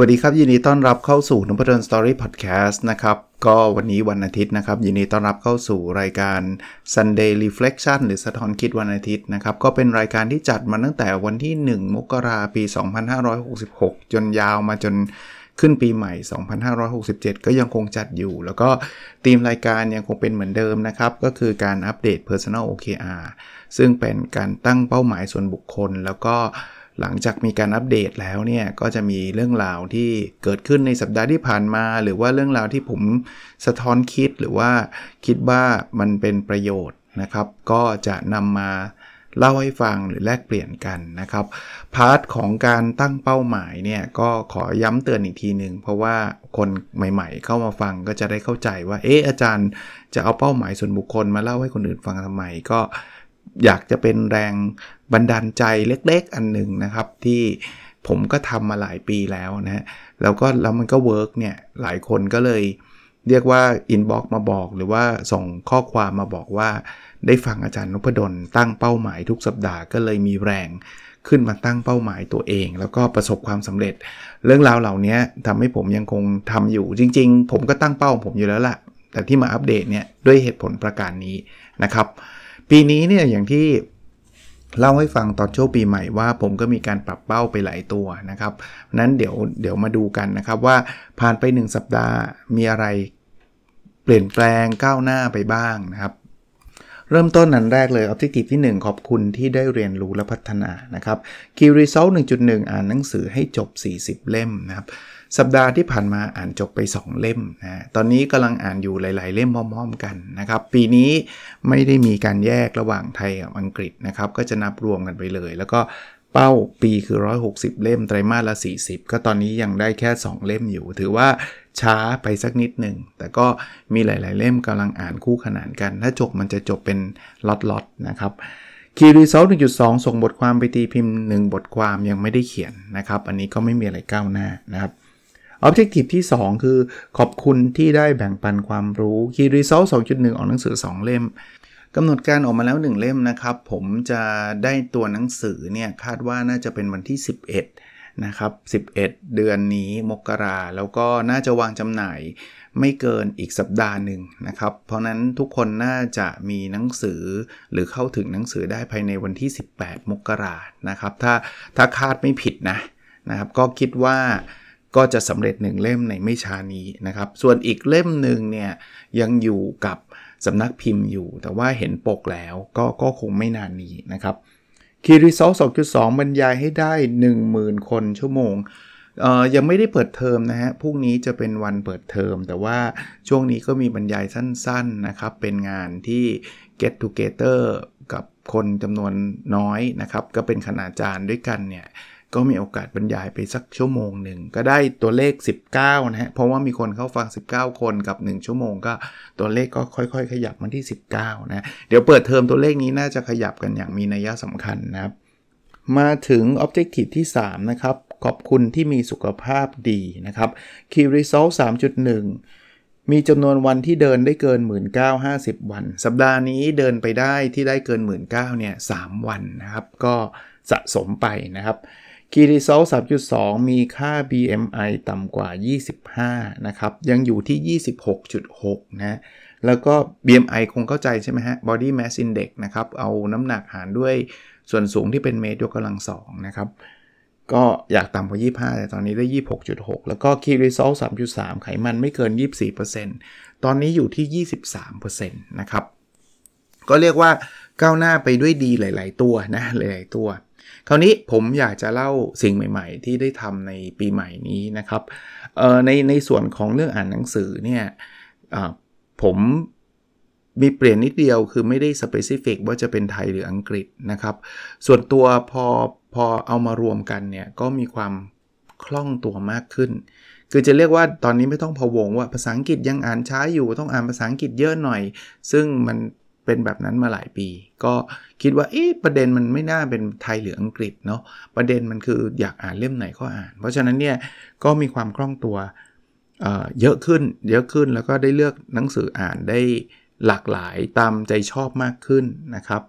วัสดีครับ ยินดีต้อนรับเข้าสู่นพดลสตอรี่พอดแคสต์นะครับ ก็วันนี้วันอาทิตย์นะครับ ยินดีต้อนรับเข้าสู่รายการ Sunday Reflection หรือสะท้อนคิดวันอาทิตย์นะครับ ก็เป็นรายการที่จัดมาตั้งแต่วันที่ 1 มกราปี 2566 จนยาวมาจนขึ้นปีใหม่ 2567 ก็ยังคงจัดอยู่ แล้วก็ธีมรายการยังคงเป็นเหมือนเดิมนะครับ ก็คือการอัปเดต Personal OKR ซึ่งเป็นการตั้งเป้าหมายส่วนบุคคล แล้วก็ หลังจากมีการอัปเดตแล้วเนี่ยก็จะมีเรื่องราวที่เกิดขึ้นในสัปดาห์ที่ผ่านมา หรือว่าเรื่องราวที่ผมสะท้อนคิดหรือว่าคิดว่ามันเป็นประโยชน์นะครับ ก็จะนำมาเล่าให้ฟังหรือแลกเปลี่ยนกันนะครับ part ของการตั้งเป้าหมายเนี่ยก็ขอย้ำเตือนอีกทีหนึ่งเพราะว่าคนใหม่ๆ เข้ามาฟังก็จะได้เข้าใจว่าเอออาจารย์จะเอาเป้าหมายส่วนบุคคลมาเล่าให้คนอื่นฟังทำไมก็อยากจะเป็นแรง บันดาลใจเล็กๆอันหนึ่งนะครับที่ผมก็ทำมาหลายปีแล้วนะฮะแล้วก็แล้วมันก็ work เนี่ยหลายคนก็เลยเรียกว่า inbox มาบอกหรือว่าส่งข้อความมาบอกว่า ได้ฟังอาจารย์นพดลตั้งเป้าหมายทุกสัปดาห์ก็เลยมีแรงขึ้นมาตั้งเป้าหมายตัวเอง แล้วก็ประสบความสำเร็จ เรื่องราวเหล่านี้ทำให้ผมยังคงทำอยู่จริง ๆ ผมก็ตั้งเป้าผมอยู่แล้วละ่ะ แต่ที่มาอัปเดตเนี่ยด้วยเหตุผลประการนี้นะครับ ปีนี้เนี่ยอย่างที่ เล่าให้ฟังตอนช่วงปีใหม่ว่าผมก็มีการปรับเป้าไปหลายตัวนะครับ นั้นเดี๋ยวเดี๋ยวมาดูกันนะครับว่าผ่านไป 1 สัปดาห์มีอะไรเปลี่ยนแปลงก้าวหน้าไปบ้างนะครับ เริ่มต้นนันแรกเลย Objective ที่ 1 ขอบคุณที่ได้เรียนรู้และพัฒนานะครับ Key Result 1.1 อ่านหนังสือให้จบ 40 เล่มนะครับ สัปดาห์ที่ผ่านมาอ่านจบไป 2 เล่มนะ ตอนนี้กำลังอ่านอยู่หลาย ๆ เล่มพร้อมๆกันนะครับ ปีนี้ไม่ได้มีการแยกระหว่างไทยกับอังกฤษนะครับ ก็จะนับรวมกันไปเลย แล้วก็เป้าปีคือ 160 เล่ม ไตรมาสละ 40 ก็ตอนนี้ยังได้แค่ 2 เล่มอยู่ ถือว่า ช้าไปสักนิดหนึ่ง แต่ก็มีหลาย ๆ เล่มกำลังอ่านคู่ขนานกัน ถ้าจบมันจะจบเป็นล็อต ๆ นะครับคีรีเซล1.2ส่งบทความไปตีพิมพ์ 1 บทความยังไม่ได้เขียนนะครับ อันนี้ก็ไม่มีอะไรก้าวหน้านะครับ Objective ที่ 2 คือขอบคุณที่ได้แบ่งปันความรู้ Key Result 2.1ออกหนังสือ 2 เล่มกำหนดการออกมาแล้ว 1 เล่มนะครับ ผมจะได้ตัวหนังสือเนี่ยคาดว่าน่าจะเป็นวันที่ 11 นะครับ 11 เดือนนี้มกราแล้วก็น่าจะวางจำหน่ายไม่เกินอีกสัปดาห์หนึ่งนะครับ เพราะนั้นทุกคนน่าจะมีหนังสือหรือเข้าถึงหนังสือได้ภายในวันที่ 18 มกรานะครับ ถ้าถ้าคาดไม่ผิดนะนะครับ ก็คิดว่าก็จะสำเร็จหนึ่งเล่มในไม่ช้านี้นะครับ ส่วนอีกเล่มหนึ่งเนี่ยยังอยู่กับสำนักพิมพ์อยู่ แต่ว่าเห็นปกแล้วก็ก็คงไม่นานนี้นะครับ คีรีซอล2.2 บรรยายให้ได้ 10,000 คนชั่วโมงเอ่อยังไม่ได้เปิดเทอมนะฮะ พรุ่งนี้จะเป็นวันเปิดเทอม แต่ว่าช่วงนี้ก็มีบรรยายสั้นๆนะครับ เป็นงานที่ get together กับคนจำนวนน้อยนะครับ ก็เป็นคณาจารย์ด้วยกันเนี่ย ก็มีโอกาสบรรยายไปสักชั่วโมงหนึ่ง ก็ได้ตัวเลข 19 นะฮะ เพราะว่ามีคนเข้าฟัง 19 คนกับ 1 ชั่วโมงก็ตัวเลขก็ค่อยๆ ขยับมาที่ 19 นะ เดี๋ยวเปิดเทอมตัวเลขนี้น่าจะขยับกันอย่างมีนัยสำคัญนะครับ มาถึง Objective ที่ 3 นะครับ ขอบคุณที่มีสุขภาพดีนะครับ Key Result 3.1มีจำนวนวันที่เดินได้เกิน 1950 วัน สัปดาห์นี้เดินไปได้ที่ได้เกิน 1,900เนี่ย3วันนะครับ ก็สะสมไปนะครับ คีรีโซล3.2 มีค่า BMI ต่ำกว่า 25 นะครับ ยังอยู่ที่ 26.6 นะ แล้วก็ BMI คงเข้าใจใช่ไหมฮะ Body Mass Index นะครับ เอาน้ำหนักหารด้วยส่วนสูงที่เป็นเมตรยกกำลังสองนะครับ ก็อยากต่ำกว่า 25 แต่ตอนนี้ได้ 26.6 แล้วก็ Key Result 3.3 ไขมันไม่เกิน 24%ตอนนี้อยู่ที่ 23%นะครับ ก็เรียกว่าก้าวหน้าไปด้วยดีหลาย ๆ ตัวนะ หลาย ๆ ตัว คราวนี้ผมอยากจะเล่าสิ่งใหม่ ๆ ที่ได้ทำในปีใหม่นี้นะครับในในส่วนของเรื่องอ่านหนังสือเนี่ยผมมีเปลี่ยนนิดเดียวคือไม่ได้สเปซิฟิกว่าจะเป็นไทยหรืออังกฤษนะครับ ส่วนตัวพอพอเอามารวมกันเนี่ยก็มีความคล่องตัวมากขึ้น คือจะเรียกว่าตอนนี้ไม่ต้องพะวงว่าภาษาอังกฤษยังอ่านช้าอยู่ต้องอ่านภาษาอังกฤษเยอะหน่อย ซึ่งมัน เป็นแบบนั้นมาหลายปี ก็คิดว่าเอ๊ะประเด็นมันไม่น่าเป็นไทยหรืออังกฤษเนาะประเด็นมันคืออยากอ่านเล่มไหนก็อ่าน เพราะฉะนั้นเนี่ยก็มีความคล่องตัวเยอะขึ้นเยอะขึ้นแล้วก็ได้เลือกหนังสืออ่านได้หลากหลายตามใจชอบมากขึ้นนะครับ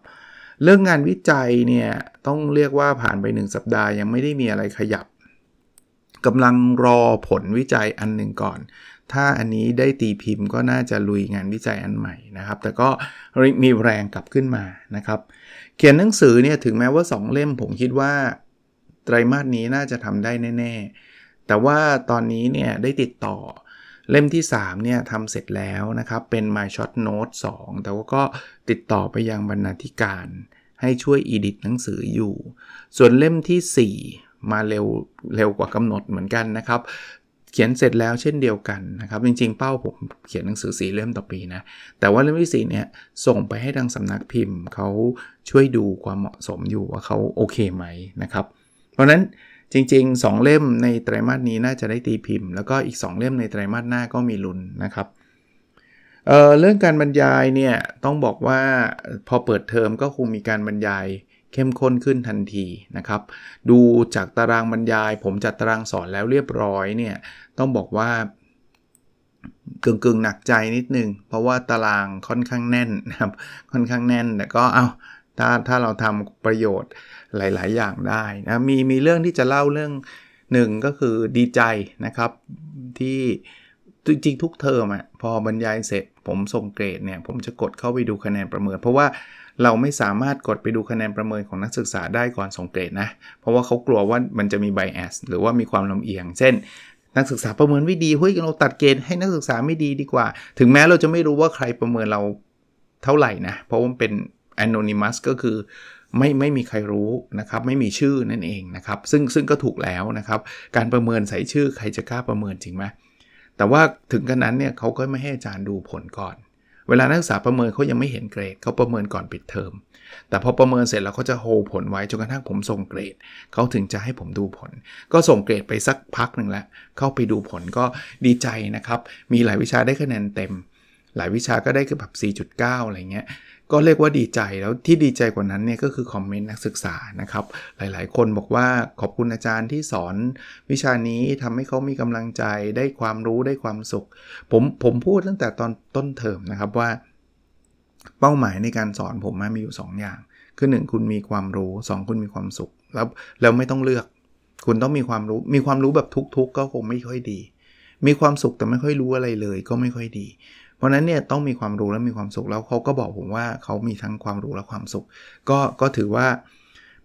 เรื่องงานวิจัยเนี่ยต้องเรียกว่าผ่านไป 1 สัปดาห์ยังไม่ได้มีอะไรขยับกำลังรอผลวิจัยอันหนึ่งก่อน ถ้าอันนี้ได้ตีพิมพ์ก็น่าจะลุยงานวิจัยอันใหม่นะครับ แต่ก็มีแรงกลับขึ้นมานะครับ เขียนหนังสือเนี่ยถึงแม้ว่า 2 เล่มผมคิดว่าไตรมาสนี้น่าจะทำได้แน่ ๆ แต่ว่าตอนนี้เนี่ยได้ติดต่อเล่มที่ 3 เนี่ยทำเสร็จแล้วนะครับ เป็น My Short Note 2 แต่ว่าก็ติดต่อไปยังบรรณาธิการให้ช่วยอีดิทหนังสืออยู่ ส่วนเล่มที่ 4 มาเร็วเร็วกว่ากำหนดเหมือนกันนะครับ ขียนเสร็จแล้วเช่นเดียวกันนะครับ จริงๆ เป้าผมเขียนหนังสือสีเล่มต่อปีนะ แต่ว่าเล่มที่4เนี่ยส่งไปให้ทางสำนักพิมพ์เขาช่วยดูความเหมาะสมอยู่ว่าเขาโอเคไหมนะครับ เพราะนั้นจริง ๆ 2 เล่มในไตรมาสนี้น่าจะได้ตีพิมพ์ แล้วก็อีก 2 เล่มในไตรมาสหน้าก็มีลุ้นนะครับเเรื่องการบรรยายเนี่ยต้องบอกว่าพอเปิดเทอมก็คงมีการบรรยาย เข้มข้นขึ้นทันทีนะครับ ดูจากตารางบรรยาย ผมจัดตารางสอนแล้วเรียบร้อยเนี่ยต้องบอกว่ากึ่งกึ่งหนักใจนิดนึง เพราะว่าตารางค่อนข้างแน่นนะครับ ค่อนข้างแน่นแต่ก็เอาถ้าถ้าเราทำประโยชน์หลาย ๆ อย่างได้นะมีมีเรื่องที่จะเล่าเรื่องหนึ่งก็คือดีใจนะครับที่จริงๆทุกเทอมอะพอบรรยายเสร็จผมส่งเกรดเนี่ย ผมจะกดเข้าไปดูคะแนนประเมิน เพราะว่า เราไม่สามารถกดไปดูคะแนนประเมินของนักศึกษาได้ก่อนส่งเกรดนะ เพราะว่าเขากลัวว่ามันจะมีไบแอสหรือว่ามีความลำเอียง เช่น นักศึกษาประเมินไม่ดีเฮ้ยเราตัดเกณฑ์ให้นักศึกษาไม่ดีดีกว่า ถึงแม้เราจะไม่รู้ว่าใครประเมินเราเท่าไหร่นะ เพราะว่าเป็น anonymous ก็คือไม่ไม่มีใครรู้นะครับ ไม่มีชื่อนั่นเองนะครับ ซึ่งซึ่งก็ถูกแล้วนะครับ การประเมินใส่ชื่อใครจะกล้าประเมินจริงไหมแต่ว่าถึงกันนั้นเนี่ยเขาก็ไม่ให้อาจารย์ดูผลก่อน เวลานักศึกษาประเมินเขายังไม่เห็นเกรดเขาประเมินก่อนปิดเทอม แต่พอประเมินเสร็จแล้วเขาจะโฮผลไว้จนกระทั่งผมส่งเกรดเขาถึงจะให้ผมดูผล ก็ส่งเกรดไปสักพักหนึ่งแล้ว เข้าไปดูผลก็ดีใจนะครับ มีหลายวิชาได้คะแนนเต็ม หลายวิชาก็ได้คือแบบ4.9 อะไรเงี้ย ก็เรียกว่าดีใจแล้วที่ดีใจกว่านั้นเนี่ยก็คือคอมเมนต์นักศึกษานะครับ หลายๆ คนบอกว่าขอบคุณอาจารย์ที่สอนวิชานี้ทำให้เขามีกำลังใจได้ความรู้ได้ความสุข ผมผมพูดตั้งแต่ตอนต้นเทอมนะครับว่า เป้าหมายในการสอนผมมีอยู่ 2 อย่าง คือ 1 คุณมีความรู้ 2 คุณมีความสุข แล้วแล้วไม่ต้องเลือก คุณต้องมีความรู้มีความรู้แบบทุกๆก็คงไม่ค่อยดี มีความสุขแต่ไม่ค่อยรู้อะไรเลย ก็ไม่ค่อยดี เพราะนั้นเนี่ยต้องมีความรู้และมีความสุขแล้วเขาก็บอกผมว่าเขามีทั้งความรู้และความสุข ก็ก็ถือว่า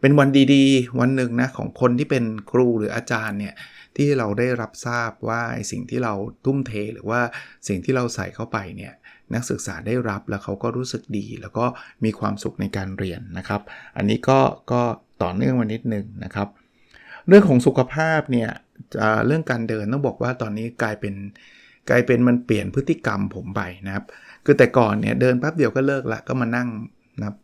เป็นวันดีๆ วันหนึ่งนะของคนที่เป็นครูหรืออาจารย์เนี่ยที่เราได้รับทราบว่าสิ่งที่เราทุ่มเทหรือว่าสิ่งที่เราใส่เข้าไปเนี่ยนักศึกษาได้รับแล้วเขาก็รู้สึกดี แล้วก็มีความสุขในการเรียนนะครับ อันนี้ก็ก็ต่อเนื่องมานิดนึงนะครับ เรื่องของสุขภาพเนี่ยเรื่องการเดินต้องบอกว่าตอนนี้กลายเป็น กลายเป็นมันเปลี่ยนพฤติกรรมผมไปนะครับ คือแต่ก่อนเนี่ยเดินแป๊บเดียวก็เลิกละก็มานั่งนะครับ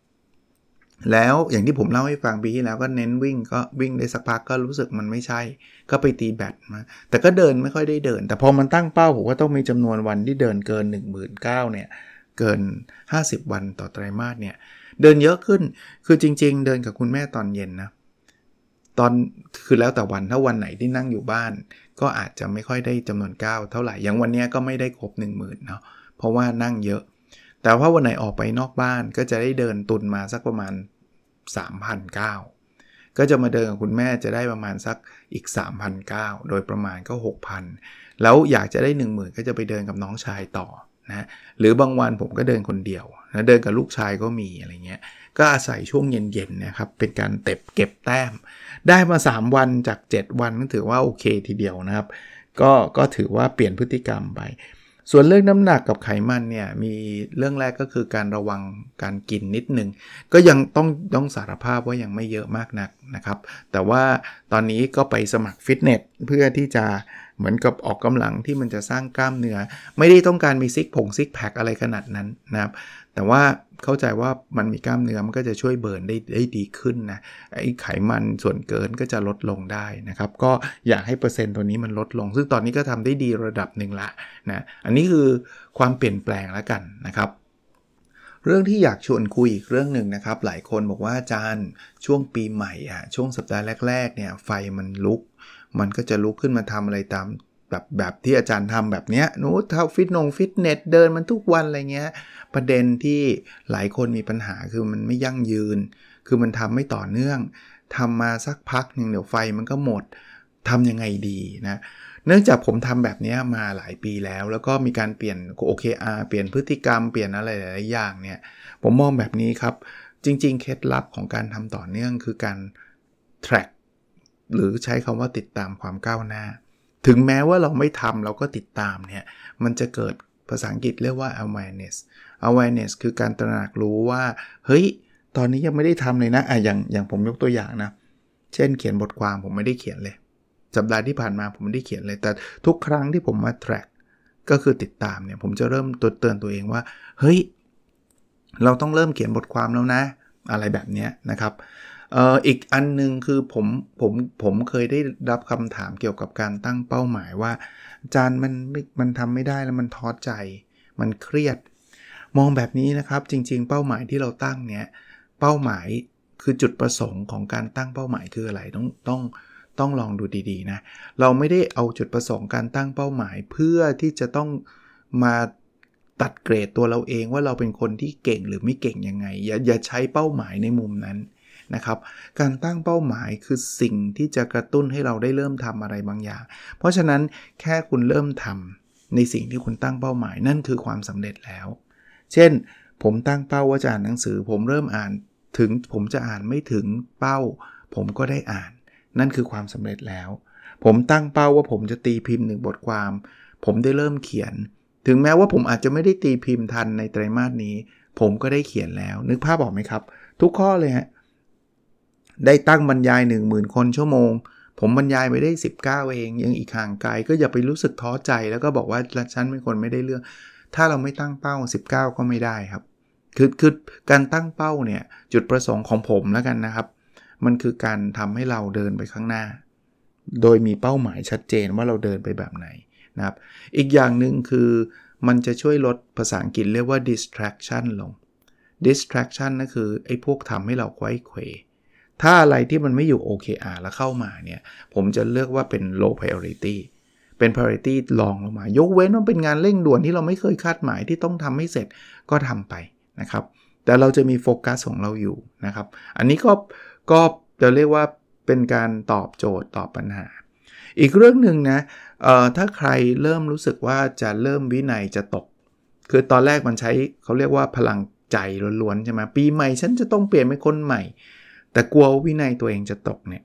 แล้วอย่างที่ผมเล่าให้ฟังปีที่แล้วก็เน้นวิ่งก็วิ่งได้สักพักก็รู้สึกมันไม่ใช่ ก็ไปตีแบตมาแต่ก็เดินไม่ค่อยได้เดิน แต่พอมันตั้งเป้าผมว่าต้องมีจำนวนวันที่เดินเกิน 1 9 0 0 0เนี่ยเกิน 50 วันต่อไตรมาสเนี่ยเดินเยอะขึ้นคือจริง ๆ เดินกับคุณแม่ตอนเย็นนะตอนคือแล้วแต่วันถ้าวันไหนที่นั่งอยู่บ้าน ก็อาจจะไม่ค่อยได้จำนวนก้าวเท่าไหร่ อย่างวันนี้ก็ไม่ได้ครบ 1 0,000เนาะ เพราะว่านั่งเยอะ แต่ว่าวันไหนออกไปนอกบ้านก็จะได้เดินตุนมาสักประมาณ 3,000ก้าวก็จะมาเดินกับคุณแม่จะได้ประมาณสักอีก 3,000ก้าโดยประมาณก็ 6,000 แล้วอยากจะได้ 1 0,000 ก็จะไปเดินกับน้องชายต่อนะ หรือบางวันผมก็เดินคนเดียวนะ เดินกับลูกชายก็มีอะไรเงี้ย ก็อาศัยช่วงเย็นๆนะครับเป็นการเต็บเก็บแต้ม ได้มา 3 วันจาก 7 วันก็ถือว่าโอเคทีเดียวนะครับ ก็ก็ถือว่าเปลี่ยนพฤติกรรมไป ส่วนเรื่องน้ำหนักกับไขมันเนี่ยมีเรื่องแรกก็คือการระวังการกินนิดนึง ก็ยังต้องต้องสารภาพว่ายังไม่เยอะมากนักนะครับ แต่ว่าตอนนี้ก็ไปสมัครฟิตเนสเพื่อที่จะเหมือนกับออกกำลังที่มันจะสร้างกล้ามเนื้อ ไม่ได้ต้องการมีซิกผงซิกแพคอะไรขนาดนั้นนะครับ แต่ว่าเข้าใจว่ามันมีกล้ามเนื้อมันก็จะช่วยเบิร์นได้ได้ดีขึ้นนะไอ้ไขมันส่วนเกินก็จะลดลงได้นะครับ ก็อยากให้เปอร์เซ็นต์ตัวนี้มันลดลง ซึ่งตอนนี้ก็ทำได้ดีระดับหนึ่งละนะอันนี้คือความเปลี่ยนแปลงแล้วกันนะครับเรื่องที่อยากชวนคุยอีกเรื่องหนึ่งนะครับ หลายคนบอกว่าอาจารย์ช่วงปีใหม่อะช่วงสัปดาห์แรกๆเนี่ยไฟมันลุก มันก็จะลุกขึ้นมาทำอะไรตาม แบบแบบที่อาจารย์ทำแบบเนี้ยนู้เท่าฟิตนงฟิตเนสเดินมันทุกวันอะไรเงี้ย ประเด็นที่หลายคนมีปัญหาคือมันไม่ยั่งยืน คือมันทำไม่ต่อเนื่องทำมาสักพักหนึ่งเดี๋ยวไฟมันก็หมดทำยังไงดีนะ เนื่องจากผมทำแบบนี้มาหลายปีแล้ว แล้วก็มีการเปลี่ยน OKR เปลี่ยนพฤติกรรมเปลี่ยนอะไรหลายอย่างเนี่ย ผมมองแบบนี้ครับ จริง ๆ เคล็ดลับของการทำต่อเนื่องคือการ track หรือใช้คำว่าติดตามความก้าวหน้า ถึงแม้ว่าเราไม่ทำเราก็ติดตามเนี่ย มันจะเกิดภาษาอังกฤษเรียกว่า awareness awareness คือการตระหนักรู้ว่า เฮ้ย ตอนนี้ยังไม่ได้ทำเลยนะอะอย่างอย่างผมยกตัวอย่างนะ เช่นเขียนบทความผมไม่ได้เขียนเลย สัปดาห์ที่ผ่านมาผมไม่ได้เขียนเลย แต่ทุกครั้งที่ผมมา track ก็คือติดตามเนี่ย ผมจะเริ่มตัวเตือนตัวเองว่า เฮ้ย เราต้องเริ่มเขียนบทความแล้วนะ อะไรแบบนี้นะครับ อีกอันนึงคือผมผมผมเคยได้รับคำถามเกี่ยวกับการตั้งเป้าหมายว่าจานมันมันทำไม่ได้แล้วมันท้อใจ มันเครียด มองแบบนี้นะครับจริง ๆ เป้าหมายที่เราตั้งเนี่ยเป้าหมายคือจุดประสงค์ของการตั้งเป้าหมายคืออะไรต้องต้องต้องลองดูดีๆนะเราไม่ได้เอาจุดประสงค์การตั้งเป้าหมาย เพื่อที่จะต้องมาตัดเกรดตัวเราเองว่าเราเป็นคนที่เก่งหรือไม่เก่งยังไงอย่าอย่าใช้เป้าหมายในมุมนั้น นะครับ การตั้งเป้าหมายคือสิ่งที่จะกระตุ้นให้เราได้เริ่มทำอะไรบางอย่าง เพราะฉะนั้นแค่คุณเริ่มทำในสิ่งที่คุณตั้งเป้าหมายนั่นคือความสำเร็จแล้ว เช่น ผมตั้งเป้าว่าจะอ่านหนังสือ ผมเริ่มอ่านถึงผมจะอ่านไม่ถึงเป้า ผมก็ได้อ่าน นั่นคือความสำเร็จแล้ว ผมตั้งเป้าว่าผมจะตีพิมพ์หนึ่งบทความ ผมได้เริ่มเขียน ถึงแม้ว่าผมอาจจะไม่ได้ตีพิมพ์ทันในไตรมาสนี้ ผมก็ได้เขียนแล้ว นึกภาพออกไหมครับ ทุกข้อเลยฮะ ได้ตั้งบรรยาย 1 0,000 คนชั่วโมง ผมบรรยายไปได้ 19 เอง ยังอีกห่างไกลก็อย่าไปรู้สึกท้อใจ แล้วก็บอกว่าฉันเป็นคนไม่ได้เรื่อง ถ้าเราไม่ตั้งเป้า 19 ก็ไม่ได้ครับ คือคือการตั้งเป้าเนี่ยจุดประสงค์ของผมแล้วกันนะครับ มันคือการทำให้เราเดินไปข้างหน้า โดยมีเป้าหมายชัดเจนว่าเราเดินไปแบบไหนนะครับ อีกอย่างหนึ่งคือมันจะช่วยลดภาษาอังกฤษเรียกว่า distraction ลง distraction นั่นคือไอ้พวกทำให้เราไขว้เขว ถ้าอะไรที่มันไม่อยู่ OKR แล้วเข้ามาเนี่ย ผมจะเลือกว่าเป็น low priority เป็น priority ลองลงมา ยกเว้นว่าเป็นงานเร่งด่วนที่เราไม่เคยคาดหมายที่ต้องทำให้เสร็จก็ทำไปนะครับ แต่เราจะมีโฟกัสของเราอยู่นะครับ อันนี้ก็ก็จะเรียกว่าเป็นการตอบโจทย์ตอบปัญหา อีกเรื่องหนึ่งนะถ้าใครเริ่มรู้สึกว่าจะเริ่มวินัยจะตก คือตอนแรกมันใช้เขาเรียกว่าพลังใจล้วนๆใช่ไหมปีใหม่ฉันจะต้องเปลี่ยนเป็นคนใหม่ แต่กลัววินัยตัวเองจะตกเนี่ย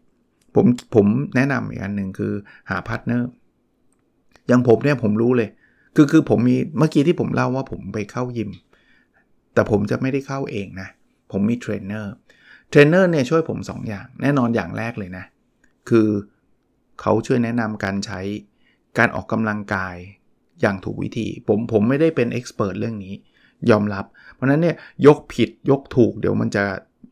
ผมผมแนะนำอีกอันหนึ่งคือหา partner อย่างผมเนี่ยผมรู้เลย คือคือผมมีเมื่อกี้ที่ผมเล่าว่าผมไปเข้ายิม แต่ผมจะไม่ได้เข้าเองนะ ผมมี trainer trainer เนี่ยช่วยผม 2 อย่าง แน่นอนอย่างแรกเลยนะ คือเขาช่วยแนะนำการใช้การออกกำลังกายอย่างถูกวิธี ผมผมไม่ได้เป็น expert เรื่องนี้ ยอมรับ เพราะนั้นเนี่ยยกผิดยกถูกเดี๋ยวมันจะ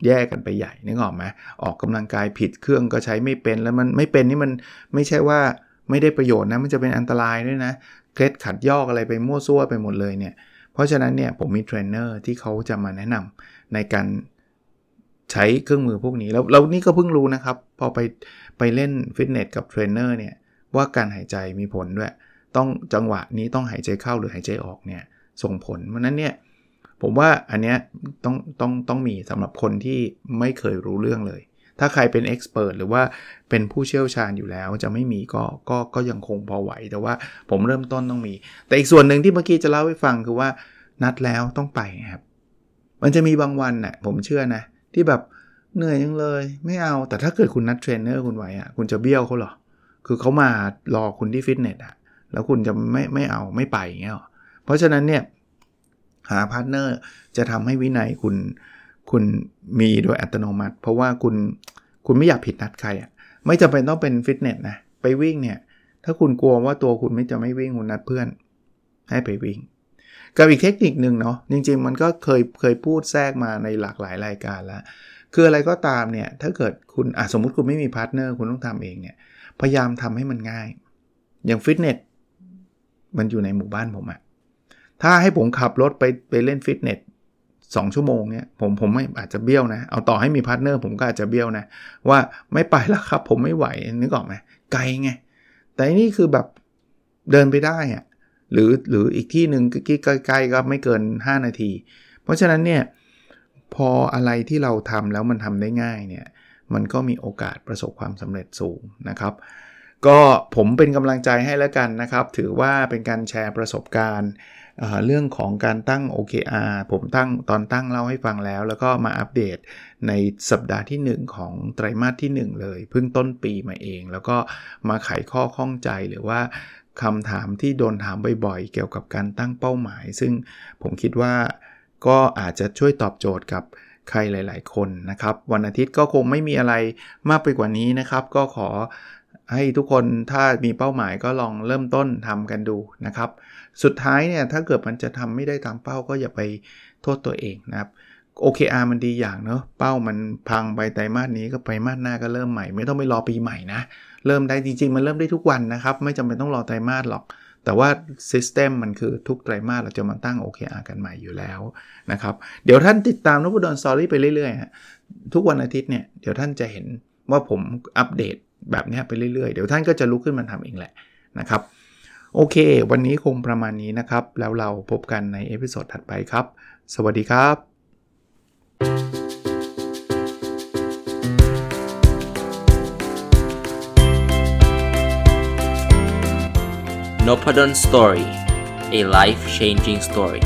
แย่กันไปใหญ่นึกออกไหมออกกำลังกายผิดเครื่องก็ใช้ไม่เป็นแล้วมันไม่เป็นนี่มันไม่ใช่ว่าไม่ได้ประโยชน์นะมันจะเป็นอันตรายด้วยนะเคล็ดขัดยอกอะไรไปมั่วซั่วไปหมดเลยเนี่ยเพราะฉะนั้นเนี่ยผมมีเทรนเนอร์ที่เขาจะมาแนะนำในการใช้เครื่องมือพวกนี้แล้วเรานี่ก็เพิ่งรู้นะครับ พอไปไปเล่นฟิตเนสกับเทรนเนอร์เนี่ยว่าการหายใจมีผลด้วย ต้องจังหวะนี้ต้องหายใจเข้าหรือหายใจออกเนี่ยส่งผลเพราะนั้นเนี่ย ผมว่าอันเนี้ยต้องต้องต้องมีสำหรับคนที่ไม่เคยรู้เรื่องเลย ถ้าใครเป็น expert หรือว่าเป็นผู้เชี่ยวชาญอยู่แล้วจะไม่มีก็ก็ก็ยังคงพอไหว แต่ว่าผมเริ่มต้นต้องมี แต่อีกส่วนหนึ่งที่เมื่อกี้จะเล่าให้ฟังคือว่านัดแล้วต้องไปครับมันจะมีบางวันน่ะผมเชื่อนะที่แบบเหนื่อยยังเลย ไม่เอาแต่ถ้าเกิดคุณนัดเทรนเนอร์คุณไว้อะคุณจะเบี้ยวเขาเหรอ คือเขามารอคุณที่ฟิตเนสอะแล้วคุณจะไม่ไม่เอาไม่ไปอย่างเงี้ยเพราะฉะนั้นเนี่ย หาพาร์ทเนอร์จะทำให้วินัยคุณคุณมีโดยอัตโนมัติ เพราะว่าคุณคุณไม่อยากผิดนัดใครอะไม่จำเป็นต้องเป็นฟิตเนสนะไปวิ่งเนี่ยถ้าคุณกลัวว่าตัวคุณไม่จะไม่วิ่งคุณนัดเพื่อน ให้ไปวิ่ง กับอีกเทคนิคหนึ่งเนาะจริง ๆ มันก็เคยเคยพูดแทรกมาในหลากหลายรายการแล้วคืออะไรก็ตามเนี่ยถ้าเกิดคุณอะสมมุติคุณไม่มีพาร์ทเนอร์คุณต้องทำเองเนี่ยพยายามทำให้มันง่าย อย่างฟิตเนสมันอยู่ในหมู่บ้านผมอะ ถ้าให้ผมขับรถไปไปเล่นฟิตเนส2ชั่วโมงเนี่ยผมผมไม่อาจจะเบี้ยวนะ เอาต่อให้มีพาร์ทเนอร์ผมก็อาจจะเบี้ยวนะ ว่าไม่ไปแล้วครับผมไม่ไหวนึกออกไหมไกลไง แต่นี่คือแบบเดินไปได้อะหรือหรืออีกที่หนึ่งใกล้ๆก็ไม่เกิน 5 นาที เพราะฉะนั้นเนี่ยพออะไรที่เราทำแล้วมันทำได้ง่ายเนี่ยมันก็มีโอกาสประสบความสำเร็จสูงนะครับ ก็ผมเป็นกำลังใจให้แล้วกันนะครับ ถือว่าเป็นการแชร์ประสบการณ์ เรื่องของการตั้ง OKR ผมตั้งตอนตั้งเล่าให้ฟังแล้ว แล้วก็มาอัปเดตในสัปดาห์ที่ 1 ของไตรมาสที่ 1 เลย เพิ่งต้นปีมาเอง แล้วก็มาไขข้อข้องใจหรือว่าคำถามที่โดนถามบ่อยๆ เกี่ยวกับการตั้งเป้าหมาย ซึ่งผมคิดว่าก็อาจจะช่วยตอบโจทย์กับใครหลาย ๆ คนนะครับ วันอาทิตย์ก็คงไม่มีอะไรมากไปกว่านี้นะครับ ก็ขอ ให้ทุกคนถ้ามีเป้าหมายก็ลองเริ่มต้นทำกันดูนะครับ สุดท้ายเนี่ยถ้าเกิดมันจะทำไม่ได้ตามเป้าก็อย่าไปโทษตัวเองนะครับ OKR มันดีอย่างเนาะเป้ามันพังไปไตรมาสนี้ก็ไตรมาสหน้าก็เริ่มใหม่ ไม่ต้องไปรอปีใหม่นะ เริ่มได้จริงๆ มันเริ่มได้ทุกวันนะครับ ไม่จำเป็นต้องรอไตรมาสหรอก แต่ว่า system มันคือทุกไตรมาสเราจะมาตั้ง OKR กันใหม่อยู่แล้วนะครับ เดี๋ยวท่านติดตามนพดล story ไปเรื่อยๆ ทุกวันอาทิตย์เนี่ยเดี๋ยวท่านจะเห็นว่าผมอัปเดต แบบนี้ไปเรื่อยๆ เดี๋ยวท่านก็จะลุกขึ้นมาทำเองแหละนะครับ โอเค วันนี้คงประมาณนี้นะครับ แล้วเราพบกันใน episode ถัดไปครับ สวัสดีครับ n o p a d o n Story a life changing story